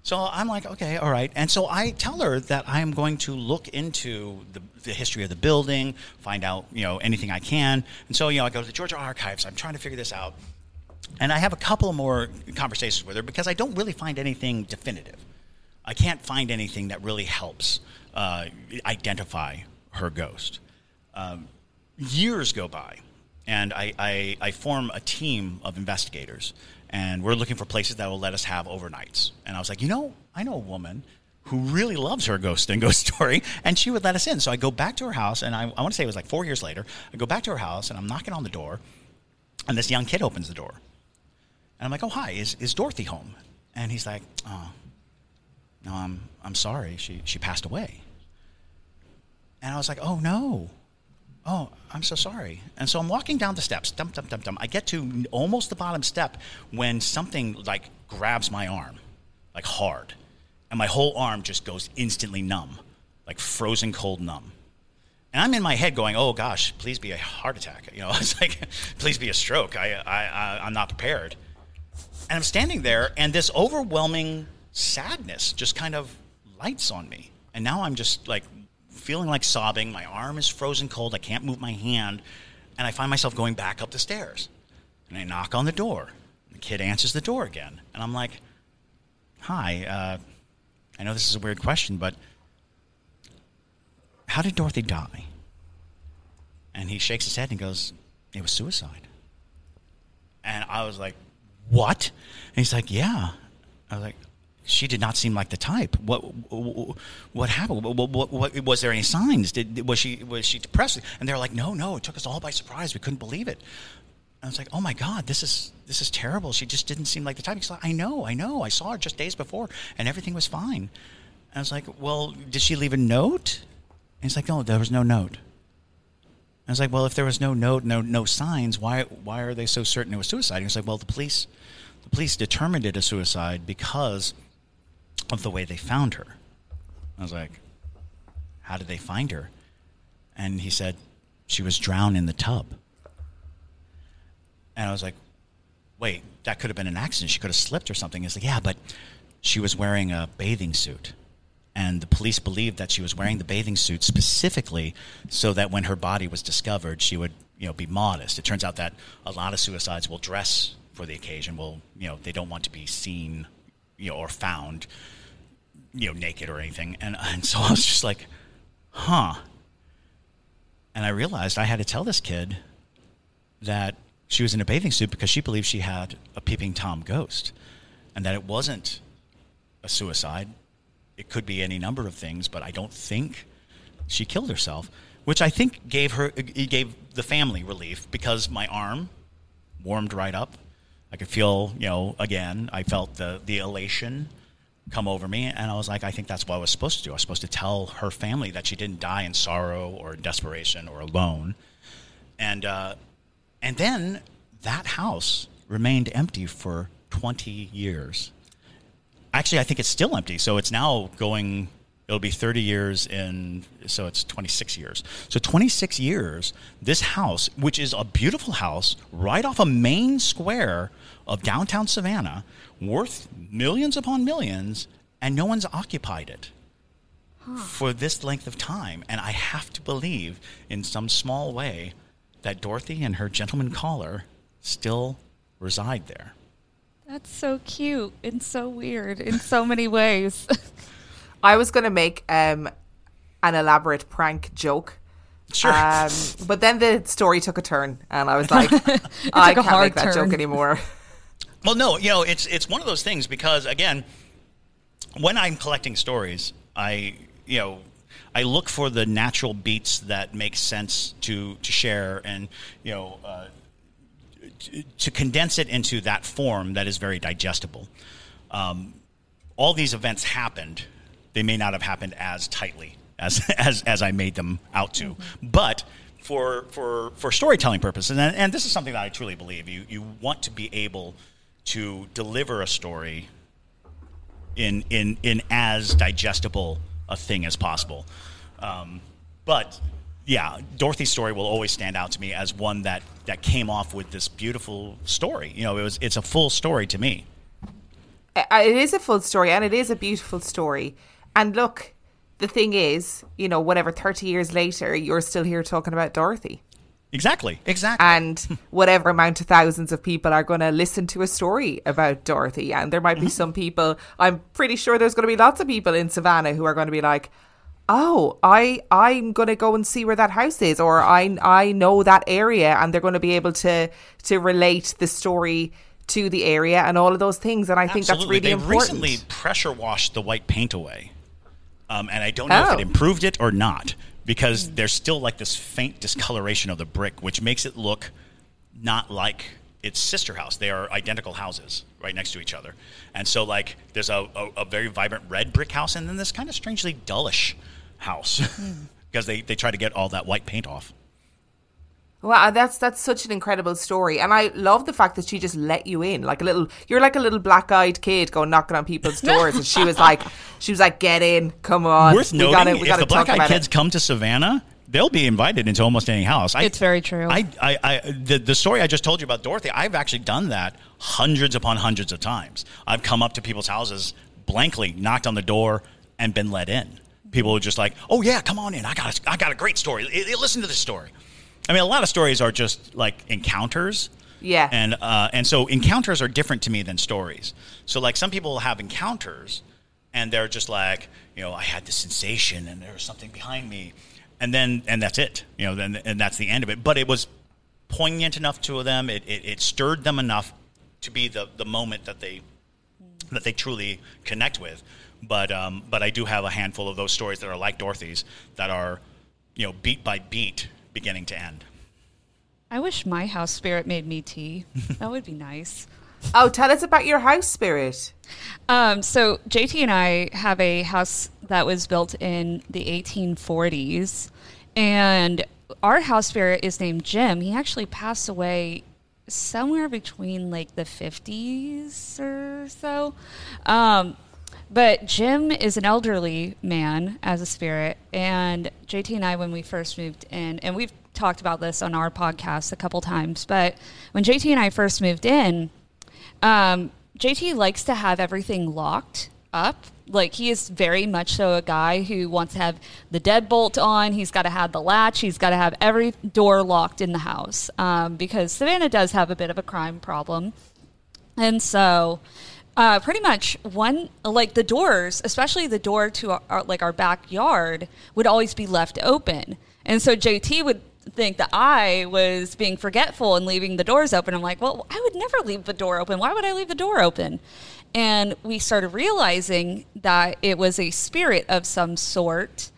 Speaker 3: So I'm like, "Okay, all right." And so I tell her that I am going to look into the, the history of the building, find out you know anything I can. And so you know, I go to the Georgia Archives. I'm trying to figure this out. And I have a couple more conversations with her because I don't really find anything definitive. I can't find anything that really helps uh, identify her ghost. Um, years go by, and I, I, I form a team of investigators, and we're looking for places that will let us have overnights. And I was like, you know, I know a woman who really loves her ghost and ghost story, and she would let us in. So I go back to her house, and I, I want to say it was like four years later. I go back to her house, and I'm knocking on the door, and this young kid opens the door. And I'm like, oh, hi, is, is Dorothy home? And he's like, oh, no, I'm, I'm sorry. She, she passed away. And I was like, oh, no. Oh, I'm so sorry. And so I'm walking down the steps, dump, dump, dump, dump. I get to almost the bottom step when something like grabs my arm, like hard. And my whole arm just goes instantly numb, like frozen cold numb. And I'm in my head going, oh gosh, please be a heart attack. You know, it's like, please be a stroke. I, I, I, I'm not prepared. And I'm standing there, and this overwhelming sadness just kind of lights on me. And now I'm just like feeling like sobbing. My arm is frozen cold. I can't move my hand. And I find myself going back up the stairs. And I knock on the door. The kid answers the door again. And I'm like, Hi, uh, I know this is a weird question, but how did Dorothy die? And he shakes his head and goes, It was suicide. And I was like, what? And he's like, yeah. I was like, she did not seem like the type. What what happened? What, what, what, was there any signs? Did was she was she depressed? And they're like, no, no. It took us all by surprise. We couldn't believe it. And I was like, oh my god, this is this is terrible. She just didn't seem like the type. He's like, I know, I know. I saw her just days before, and everything was fine. And I was like, well, did she leave a note? And he's like, no, there was no note. I was like, well, if there was no note, no no signs, why why are they so certain it was suicide? He was like, well, the police the police determined it a suicide because of the way they found her. I was like, how did they find her? And he said, she was drowned in the tub. And I was like, wait, that could have been an accident. She could have slipped or something. He's like, yeah, but she was wearing a bathing suit and the police believed that she was wearing the bathing suit specifically so that when her body was discovered, she would you know be modest. It turns out that a lot of suicides will dress for the occasion. Will you know they don't want to be seen, you know, or found, you know, naked or anything. And and so I was just like, huh. And I realized I had to tell this kid that she was in a bathing suit because she believed she had a peeping tom ghost, and that it wasn't a suicide it could be any number of things, but I don't think she killed herself, which I think gave her it gave the family relief because my arm warmed right up. I could feel, you know, again, I felt the the elation come over me, and I was like, I think that's what I was supposed to do. I was supposed to tell her family that she didn't die in sorrow or desperation or alone, and uh, and then that house remained empty for twenty years. Actually, I think it's still empty. So it's now going. It'll be 30 years in, so it's 26 years. So 26 years, this house, which is a beautiful house right off a main square of downtown Savannah, worth millions upon millions, and no one's occupied it for this length of time. And I have to believe, in some small way, that Dorothy and her gentleman caller still reside there.
Speaker 2: That's so cute and so weird in so many ways.
Speaker 1: I was going to make um, an elaborate prank joke.
Speaker 3: Sure.
Speaker 1: Um, but then the story took a turn, and I was like, I can't make that
Speaker 2: turn.
Speaker 1: joke anymore.
Speaker 3: Well, no, you know, it's it's one of those things because again, when I'm collecting stories, I you know, I look for the natural beats that make sense to to share, and you know, uh, to, to condense it into that form that is very digestible. Um, all these events happened; they may not have happened as tightly as as as I made them out to, but. For, for, for storytelling purposes, and, and this is something that I truly believe, you, you want to be able to deliver a story in in in as digestible a thing as possible. Um, but yeah, Dorothy's story will always stand out to me as one that that came off with this beautiful story. You know, it was it's a full story to me.
Speaker 1: It is a full story and it is a beautiful story. And look, the thing is, you know, whatever, 30 years later, you're still here talking about Dorothy.
Speaker 3: Exactly, exactly.
Speaker 1: And whatever amount of thousands of people are going to listen to a story about Dorothy. And there might be
Speaker 3: Mm-hmm.
Speaker 1: some people, I'm pretty sure there's going to be lots of people in Savannah who are going to be like, oh i i'm going to go and see where that house is or i i know that area and they're going to be able to to relate the story to the area and all of those things and i think that's
Speaker 3: Absolutely.
Speaker 1: really
Speaker 3: They've
Speaker 1: important
Speaker 3: recently pressure washed the white paint away, um, and I don't know if
Speaker 1: Oh.
Speaker 3: it improved it or not because there's still like this faint discoloration of the brick, which makes it look not like its sister house. They are identical houses right next to each other, and so like there's a, a, a very vibrant red brick house and then this kind of strangely dullish house hmm. because they, they try to get all that white paint off.
Speaker 1: Wow, that's that's such an incredible story, and I love the fact that she just let you in, like a little. You're like a little black-eyed kid going knocking on people's doors, and she was like, she was like, "Get in, come on."
Speaker 3: Worth
Speaker 1: we
Speaker 3: noting,
Speaker 1: gotta, we
Speaker 3: if
Speaker 1: gotta
Speaker 3: the
Speaker 1: black-eyed
Speaker 3: kids
Speaker 1: it.
Speaker 3: come to Savannah, they'll be invited into almost any house. I,
Speaker 2: It's very true.
Speaker 3: I, I, I, the, the story I just told you about Dorothy, I've actually done that hundreds upon hundreds of times. I've come up to people's houses blankly, knocked on the door, and been let in. People are just like, "Oh yeah, come on in. I got, a, I got a great story. I- I- Listen to this story." I mean, a lot of stories are just like encounters.
Speaker 1: Yeah.
Speaker 3: And uh, and so encounters are different to me than stories. So like some people have encounters, and they're just like, you know, I had this sensation, and there was something behind me, and then and that's it. You know, then and that's the end of it. But it was poignant enough to them. It it, it stirred them enough to be the the moment that they that they truly connect with. But um, but I do have a handful of those stories that are like Dorothy's that are, you know, beat by beat, beginning to end.
Speaker 2: I wish my house spirit made me tea. that would be nice.
Speaker 1: Oh, tell us about your house spirit.
Speaker 2: Um, so JT and I have a house that was built in the 1840s, and our house spirit is named Jim. He actually passed away somewhere between like the 50s or so. Um, but Jim is an elderly man as a spirit, and JT and I, when we first moved in, and we've talked about this on our podcast a couple times, but when JT and I first moved in, um, JT likes to have everything locked up. Like he is very much so a guy who wants to have the deadbolt on. He's got to have the latch. He's got to have every door locked in the house um, because Savannah does have a bit of a crime problem, and so uh, pretty much one like the doors, especially the door to our, our like our backyard, would always be left open, and so JT would think that I was being forgetful and leaving the doors open. I'm like, well, I would never leave the door open. Why would I leave the door open? And we started realizing that it was a spirit of some sort.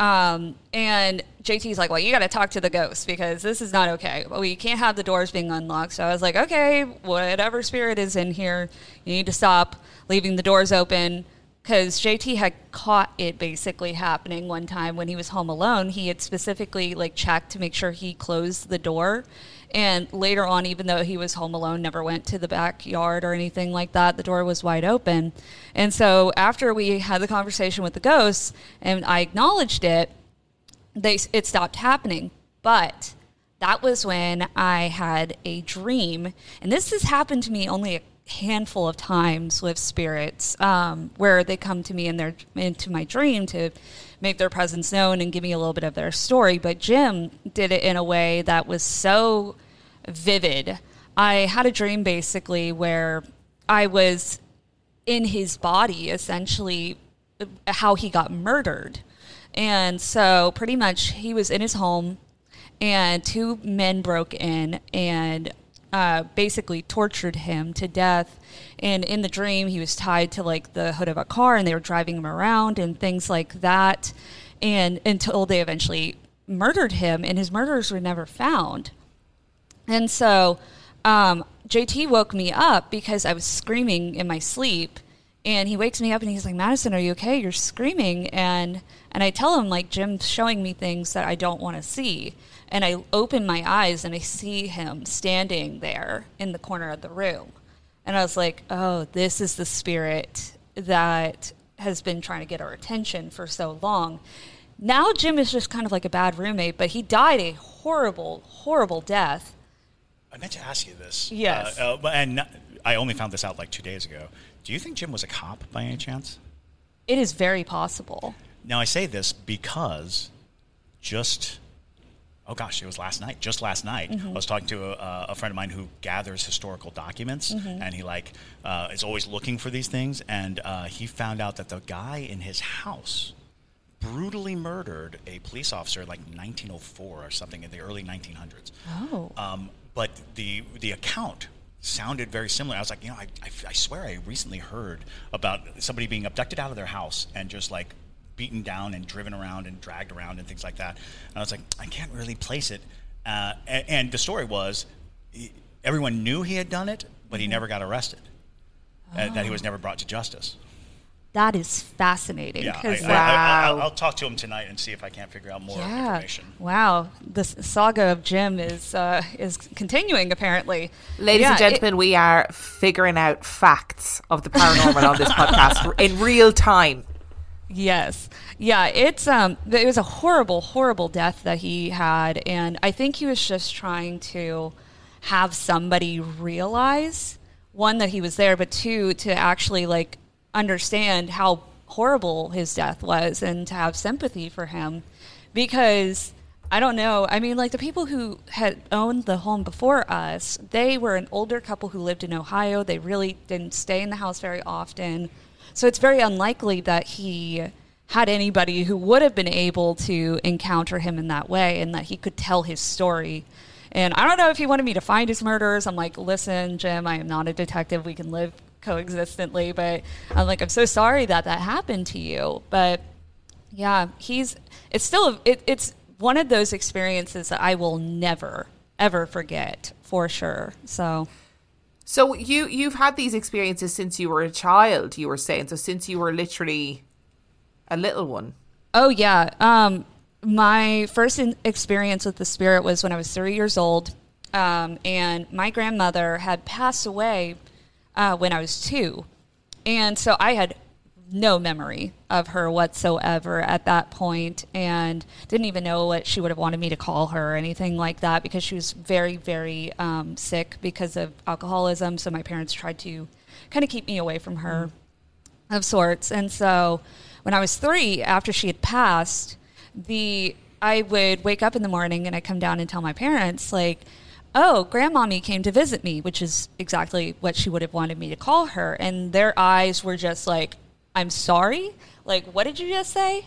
Speaker 2: Um, and JT's like, well, you got to talk to the ghost because this is not okay. Well we can't have the doors being unlocked. So I was like, okay, whatever spirit is in here, you need to stop leaving the doors open because JT had caught it basically happening one time when he was home alone. He had specifically like checked to make sure he closed the door. And later on, even though he was home alone, never went to the backyard or anything like that, the door was wide open. And so after we had the conversation with the ghosts and I acknowledged it, they it stopped happening. But that was when I had a dream, and this has happened to me only a handful of times with spirits um, where they come to me in their into my dream to make their presence known and give me a little bit of their story. But Jim did it in a way that was so vivid. I had a dream basically where I was in his body, essentially, how he got murdered. And so, pretty much, he was in his home, and two men broke in and uh, basically tortured him to death. And in the dream, he was tied to like the hood of a car, and they were driving him around and things like that. And until they eventually murdered him, and his murderers were never found. And so um, JT woke me up because I was screaming in my sleep. And he wakes me up and he's like, Madison, are you okay? You're screaming. And, and I tell him, like, Jim's showing me things that I don't want to see. And I open my eyes and I see him standing there in the corner of the room. And I was like, oh, this is the spirit that has been trying to get our attention for so long. Now Jim is just kind of like a bad roommate, but he died a horrible, horrible death.
Speaker 3: I meant to ask you this.
Speaker 2: Yes.
Speaker 3: Uh, uh, and I only found this out like two days ago. Do you think Jim was a cop by any chance?
Speaker 2: It is very possible.
Speaker 3: Now, I say this because just oh gosh, it was last night. Just last night, mm-hmm. I was talking to a, a, friend of mine who gathers historical documents, mm-hmm. and he like uh, is always looking for these things. And uh, he found out that the guy in his house brutally murdered a police officer like 1904 or something in the early 1900s.
Speaker 2: Oh.
Speaker 3: Um, but the the account sounded very similar. I was like, you know, I, I, I swear I recently heard about somebody being abducted out of their house and just like beaten down and driven around and dragged around and things like that. And I was like, I can't really place it. Uh, and, and, the story was, he, everyone knew he had done it, but he mm-hmm. never got arrested. Oh. Uh, that he was never brought to justice.
Speaker 2: That is fascinating.
Speaker 3: Yeah, I, wow. I, will talk to him tonight and see if I can't figure out more
Speaker 2: yeah.
Speaker 3: information.
Speaker 2: Wow, the saga of Jim is uh, is continuing apparently.
Speaker 1: Ladies yeah, and gentlemen, it, we are figuring out facts of the paranormal on this podcast in real time.
Speaker 2: Yes. Yeah, it's um it was a horrible horrible death that he had and I think he was just trying to have somebody realize one that he was there but two to actually like understand how horrible his death was and to have sympathy for him because I don't know. I mean, like the people who had owned the home before us, they were an older couple who lived in Ohio. They really didn't stay in the house very often. So it's very unlikely that he had anybody who would have been able to encounter him in that way and that he could tell his story. And I don't know if he wanted me to find his murderers. I'm like, listen, Jim, I am not a detective. We can live coexistently. But I'm like, I'm so sorry that that happened to you. But yeah, he's, it's still, it, it's one of those experiences that I will never, ever forget for sure. So.
Speaker 1: So you you've had these experiences since you were a child. You were saying so since you were literally a little one.
Speaker 2: Oh yeah. Um, my first experience with the spirit was when I was three years old, um, and my grandmother had passed away uh, when I was two, and so I had no memory of her whatsoever at that point and didn't even know what she would have wanted me to call her or anything like that because she was very, very um, sick because of alcoholism. So my parents tried to kind of keep me away from her mm. of sorts. And so when I was three, after she had passed, the I would wake up in the morning and I come down and tell my parents, like, oh, grandmommy came to visit me, which is exactly what she would have wanted me to call her. And their eyes were just like, I'm sorry. Like, what did you just say?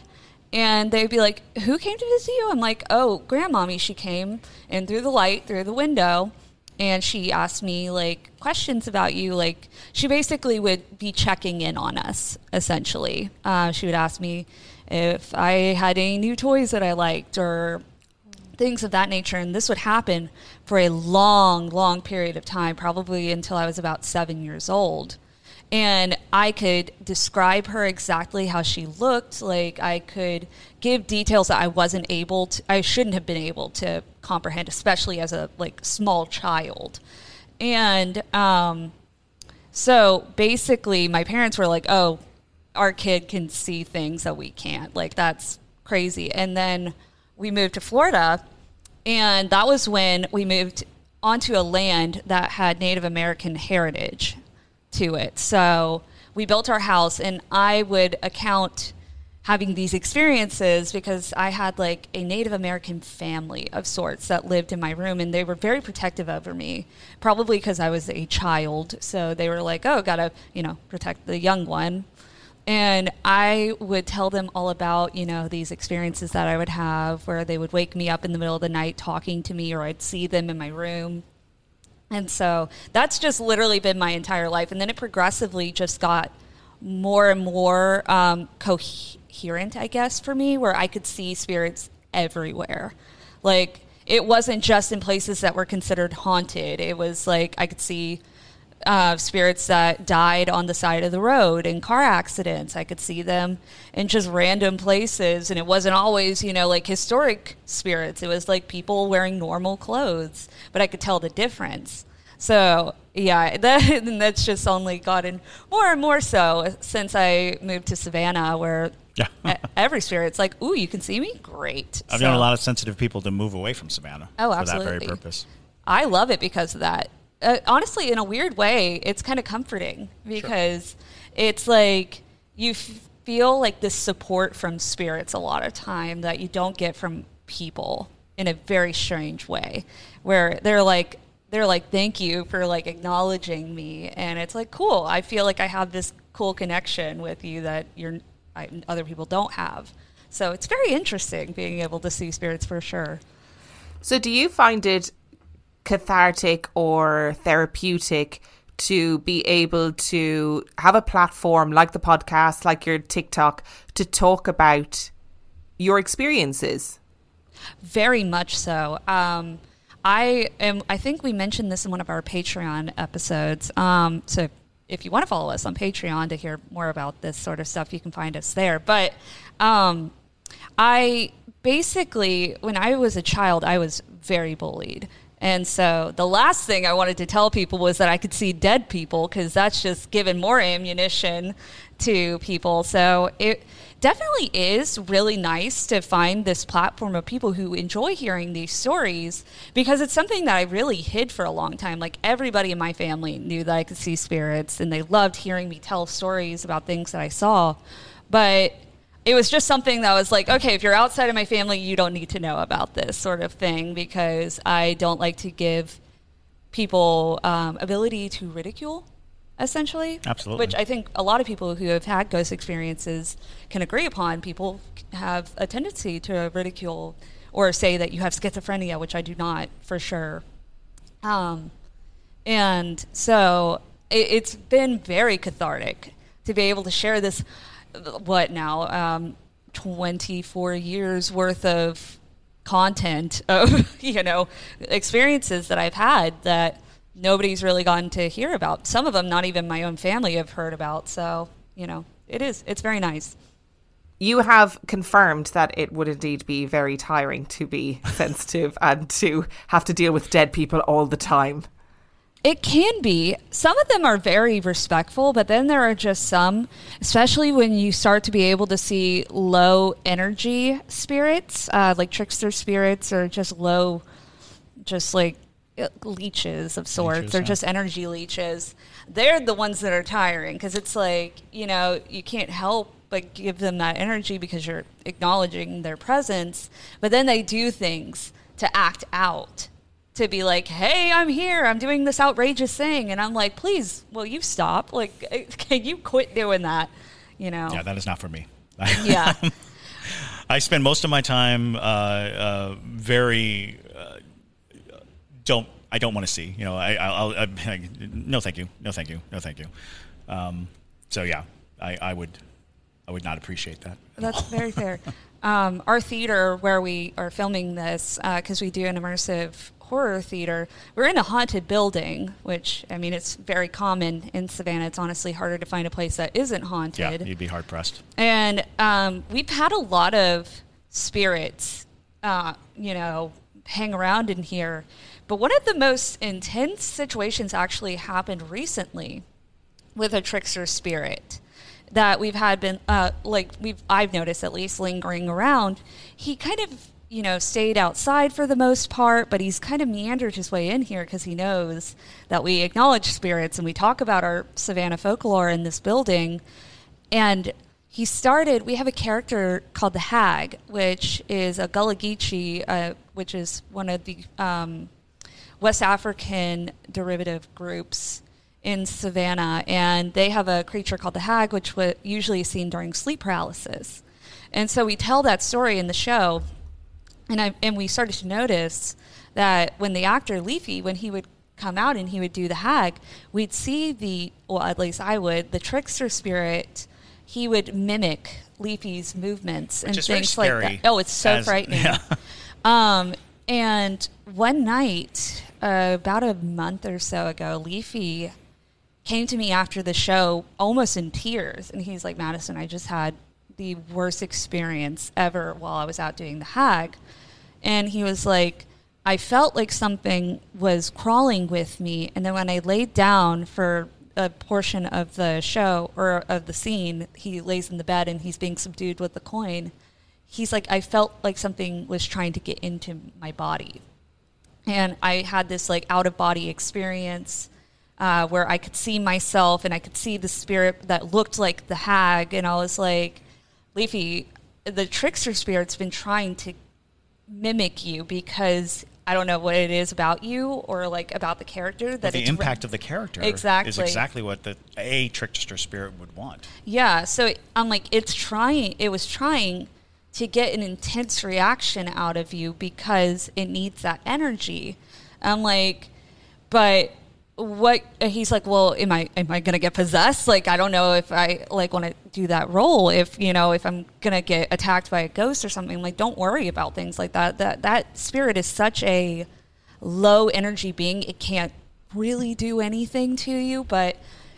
Speaker 2: And they'd be like, Who came to visit you? I'm like, Oh, grandmommy. She came in through the light, through the window. and she asked me like questions about you. Like she basically would be checking in on us. Essentially, uh, she would ask me if I had any new toys that I liked or things of that nature. And this would happen for a long, long period of time, probably until I was about seven years old. And I could describe her exactly how she looked. Like I could give details that I wasn't able to, I shouldn't have been able to comprehend, especially as a like small child. And um, so basically, my parents were like, "Oh, our kid can see things that we can't. Like that's crazy." And then we moved to Florida, and that was when we moved onto a land that had Native American heritage to it. So we built our house, and I would account having these experiences because I had like a Native American family of sorts that lived in my room and they were very protective over me, probably because I was a child. So they were like, oh, gotta, you know, protect the young one. And I would tell them all about, you know, these experiences that I would have where they would wake me up in the middle of the night talking to me or I'd see them in my room. And so that's just literally been my entire life. And then it progressively just got more and more um, coherent, I guess, for me, where I could see spirits everywhere. Like, it wasn't just in places that were considered haunted. It was like I could see uh, spirits that died on the side of the road in car accidents. I could see them in just random places. And it wasn't always, you know, like historic spirits. It was like people wearing normal clothes, but I could tell the difference. So, yeah, that, that's just only gotten more and more so since I moved to Savannah, where
Speaker 3: Yeah.
Speaker 2: every spirit's like, ooh, you can see me? Great.
Speaker 3: I've
Speaker 2: So-
Speaker 3: known a lot of sensitive people to move away from Savannah
Speaker 2: Oh,
Speaker 3: for that very purpose.
Speaker 2: I love it because of that. Uh, honestly, in a weird way, it's kind of comforting because it's like you f- feel like this support from spirits a lot of time that you don't get from people in a very strange way, where they're like they're like thank you for like acknowledging me, and it's like cool. I feel like I have this cool connection with you that you're I, other people don't have. So it's very interesting being able to see spirits for sure.
Speaker 1: So, do you find it cathartic or therapeutic to be able to have a platform like the podcast, like your TikTok, to talk about your experiences?
Speaker 2: Very much so. Um, I am. I think we mentioned this in one of our Patreon episodes. Um, so if you want to follow us on Patreon to hear more about this sort of stuff, you can find us there. But um, I basically, when I was a child, I was very bullied. And so the last thing I wanted to tell people was that I could see dead people because that's just given more ammunition to people. So it definitely is really nice to find this platform of people who enjoy hearing these stories because it's something that I really hid for a long time. Like everybody in my family knew that I could see spirits and they loved hearing me tell stories about things that I saw. But it was just something that was like, okay, if you're outside of my family, you don't need to know about this sort of thing because I don't like to give people um, ability to ridicule, essentially.
Speaker 3: Absolutely.
Speaker 2: Which I think a lot of people who have had ghost experiences can agree upon. People have a tendency to ridicule or say that you have schizophrenia, which I do not, for sure. Um, and so it, it's been very cathartic to be able to share this, what now, um, 24 years worth of content of, you know, experiences that I've had that nobody's really gotten to hear about. Some of them, not even my own family, have heard about. So, you know, it is, it's very nice.
Speaker 1: You have confirmed that it would indeed be very tiring to be sensitive and to have to deal with dead people all the time.
Speaker 2: It can be. Some of them are very respectful, but then there are just some, especially when you start to be able to see low energy spirits, uh, like trickster spirits, or just low, just like uh, leeches of sorts,
Speaker 3: Leeches,
Speaker 2: just energy leeches. They're the ones that are tiring because it's like, you know, you can't help but give them that energy because you're acknowledging their presence, but then they do things to act out to be like, "Hey, I'm here. I'm doing this outrageous thing," and I'm like, "Please, will you stop? Like, can you quit doing that?" You know?
Speaker 3: Yeah, that is not for me.
Speaker 2: Yeah.
Speaker 3: I spend most of my time uh, uh, very uh, don't I don't want to see. You know, I, I'll, I, I, no, thank you, no, thank you, no, thank you. Um, so yeah, I, I would, I would not appreciate that.
Speaker 2: That's very fair. Um, our theater, where we are filming this, because uh, we do an immersive horror theater, we're in a haunted building, which I mean, it's very common in Savannah. It's honestly harder to find a place that isn't haunted.
Speaker 3: Yeah, you'd be hard pressed.
Speaker 2: And um, we've had a lot of spirits, uh, you know, hang around in here. But one of the most intense situations actually happened recently with a trickster spirit that we've had been uh, like we've I've noticed at least lingering around. He kind of you know stayed outside for the most part, but he's kind of meandered his way in here because he knows that we acknowledge spirits and we talk about our Savannah folklore in this building. And he started. We have a character called the Hag, which is a Gullah Geechee, uh, which is one of the um, West African derivative groups in Savannah, and they have a creature called the hag, which was usually seen during sleep paralysis. And so we tell that story in the show, and I, and we started to notice that when the actor Leafy, when he would come out and he would do the hag, we'd see the well, at least I would, the trickster spirit. He would mimic Leafy's movements
Speaker 3: Which
Speaker 2: and things like that. Oh, it's so
Speaker 3: as-
Speaker 2: frightening.
Speaker 3: yeah.
Speaker 2: Um, and one night, uh, about a month or so ago, Leafy came to me after the show almost in tears. And he's like, Madison, I just had the worst experience ever while I was out doing the hag. And he was like, I felt like something was crawling with me. And then when I laid down for a portion of the show or of the scene, he lays in the bed and he's being subdued with the coin. He's like, I felt like something was trying to get into my body. And I had this like out of body experience uh, where I could see myself and I could see the spirit that looked like the hag. And I was like, Leafy, the trickster spirit's been trying to mimic you because I don't know what it is about you or like about the character that
Speaker 3: the
Speaker 2: it's re-
Speaker 3: impact of the character
Speaker 2: Exactly.
Speaker 3: is exactly what the a trickster spirit would want.
Speaker 2: Yeah, so I'm like, it's trying, it was trying to get an intense reaction out of you because it needs that energy. I'm like, but what he's like well am i am i gonna get possessed? Like i don't know if i like want to do that role if you know if i'm gonna get attacked by a ghost or something. Like don't worry about things like that. That that spirit is such a low energy being it can't really do anything to you but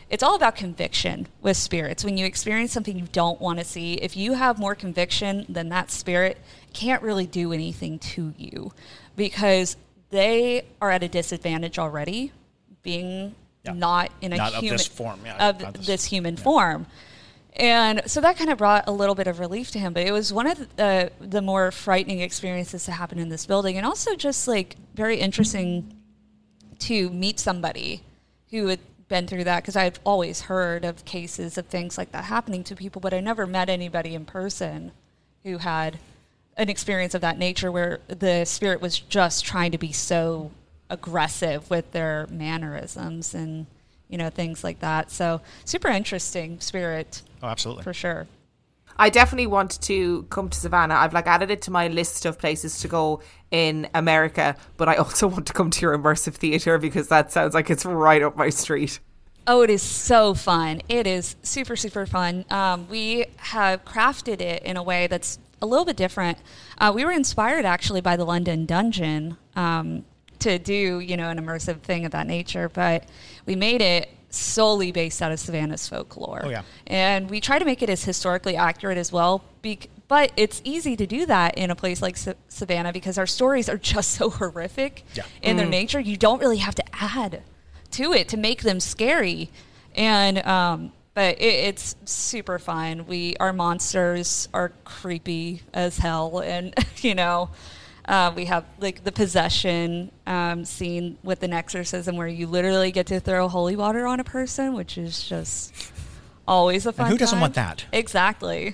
Speaker 2: it's all about conviction with spirits. When you experience something you don't want to see if you have more conviction than that spirit can't really do anything to you because they are at a disadvantage already being
Speaker 3: Yeah.
Speaker 2: not in a
Speaker 3: Not of
Speaker 2: human
Speaker 3: this form, yeah,
Speaker 2: of
Speaker 3: this-
Speaker 2: this human form. And so that kind of brought a little bit of relief to him, but it was one of the uh, the more frightening experiences to happen in this building, and also just like very interesting to meet somebody who had been through that because I've always heard of cases of things like that happening to people, but I never met anybody in person who had an experience of that nature where the spirit was just trying to be so aggressive with their mannerisms and you know things like that. So super interesting spirit
Speaker 3: Oh, absolutely.
Speaker 2: for sure.
Speaker 1: I definitely want to come to Savannah. I've like added it to my list of places to go in America, but I also want to come to your immersive theater because that sounds like it's right up my street.
Speaker 2: Oh, it is so fun. It is super, super fun. Um, we have crafted it in a way that's a little bit different. Uh, we were inspired actually by the London Dungeon um, to do, you know, an immersive thing of that nature, but we made it solely based out of Savannah's folklore.
Speaker 3: Oh, yeah.
Speaker 2: And we try to make it as historically accurate as well. Bec- but it's easy to do that in a place like Sa- Savannah because our stories are just so horrific
Speaker 3: Yeah.
Speaker 2: in their nature. You don't really have to add to it to make them scary. And um, but it, it's super fun. We our monsters are creepy as hell, and you know. Uh, we have like the possession um, scene with an exorcism where you literally get to throw holy water on a person, which is just always a fun.
Speaker 3: And who doesn't
Speaker 2: time.
Speaker 3: want that?
Speaker 2: Exactly.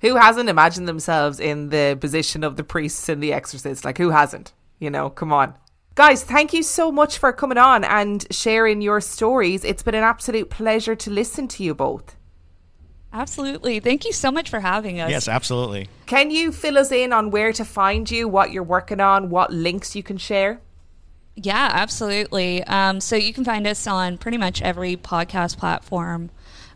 Speaker 1: Who hasn't imagined themselves in the position of the priests in The Exorcist? Like, who hasn't? You know, come on. Guys, thank you so much for coming on and sharing your stories. It's been an absolute pleasure to listen to you both.
Speaker 2: Absolutely. Thank you so much for having us.
Speaker 3: Yes, absolutely.
Speaker 1: Can you fill us in on where to find you, what you're working on, what links you can share?
Speaker 2: Yeah, absolutely. Um, so you can find us on pretty much every podcast platform.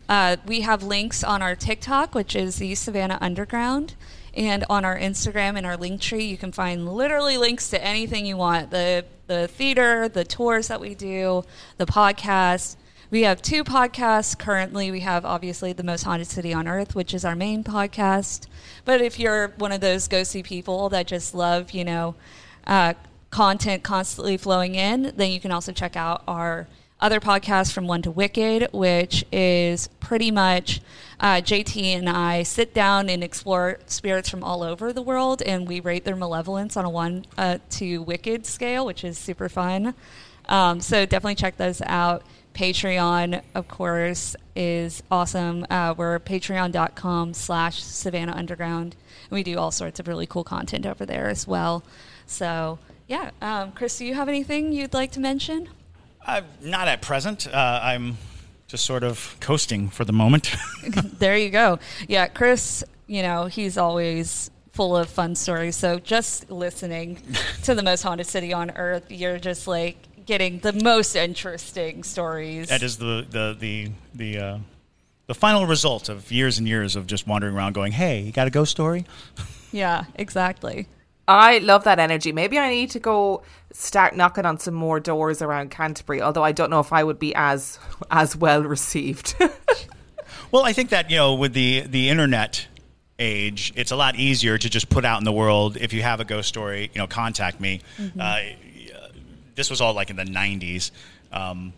Speaker 2: Uh, we have links on our TikTok, which is the Savannah Underground, and on our Instagram and our link tree, you can find literally links to anything you want the the theater, the tours that we do, the podcast. We have two podcasts currently. We have obviously the most haunted city on earth, which is our main podcast. But if you're one of those ghosty people that just love, you know, uh, content constantly flowing in, then you can also check out our other podcast from One to Wicked, which is pretty much uh, JT and I sit down and explore spirits from all over the world, and we rate their malevolence on a one uh, to wicked scale, which is super fun. Um, so definitely check those out. Patreon, of course, is awesome. Uh, we're patreon.com slash Savannah Underground. And we do all sorts of really cool content over there as well. So, yeah. Um, Chris, do you have anything you'd like to mention?
Speaker 3: Uh, not at present. Uh, I'm just sort of coasting for the moment.
Speaker 2: there you go. Yeah, Chris, you know, he's always full of fun stories. So just listening to the most haunted city on earth, you're just like getting the most interesting stories.
Speaker 3: That is the the the the uh, the final result of years and years of just wandering around, going, "Hey, you got a ghost story?"
Speaker 2: Yeah, exactly.
Speaker 1: I love that energy. Maybe I need to go start knocking on some more doors around Canterbury. Although I don't know if I would be as as well received.
Speaker 3: well, I think that you know with the the internet age, it's a lot easier to just put out in the world. If you have a ghost story, you know, contact me. Mm-hmm. Uh, this was all like in the '90s, um,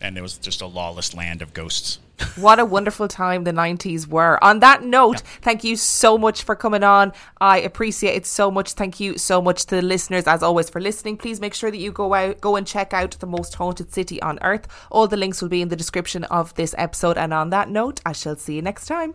Speaker 3: and it was just a lawless land of ghosts
Speaker 1: what a wonderful time the 90s were. On that note, yeah. thank you so much for coming on. I appreciate it so much. Thank you so much to the listeners, as always, for listening. Please make sure that you go out, go and check out the most haunted city on earth. All the links will be in the description of this episode. And on that note, I shall see you next time.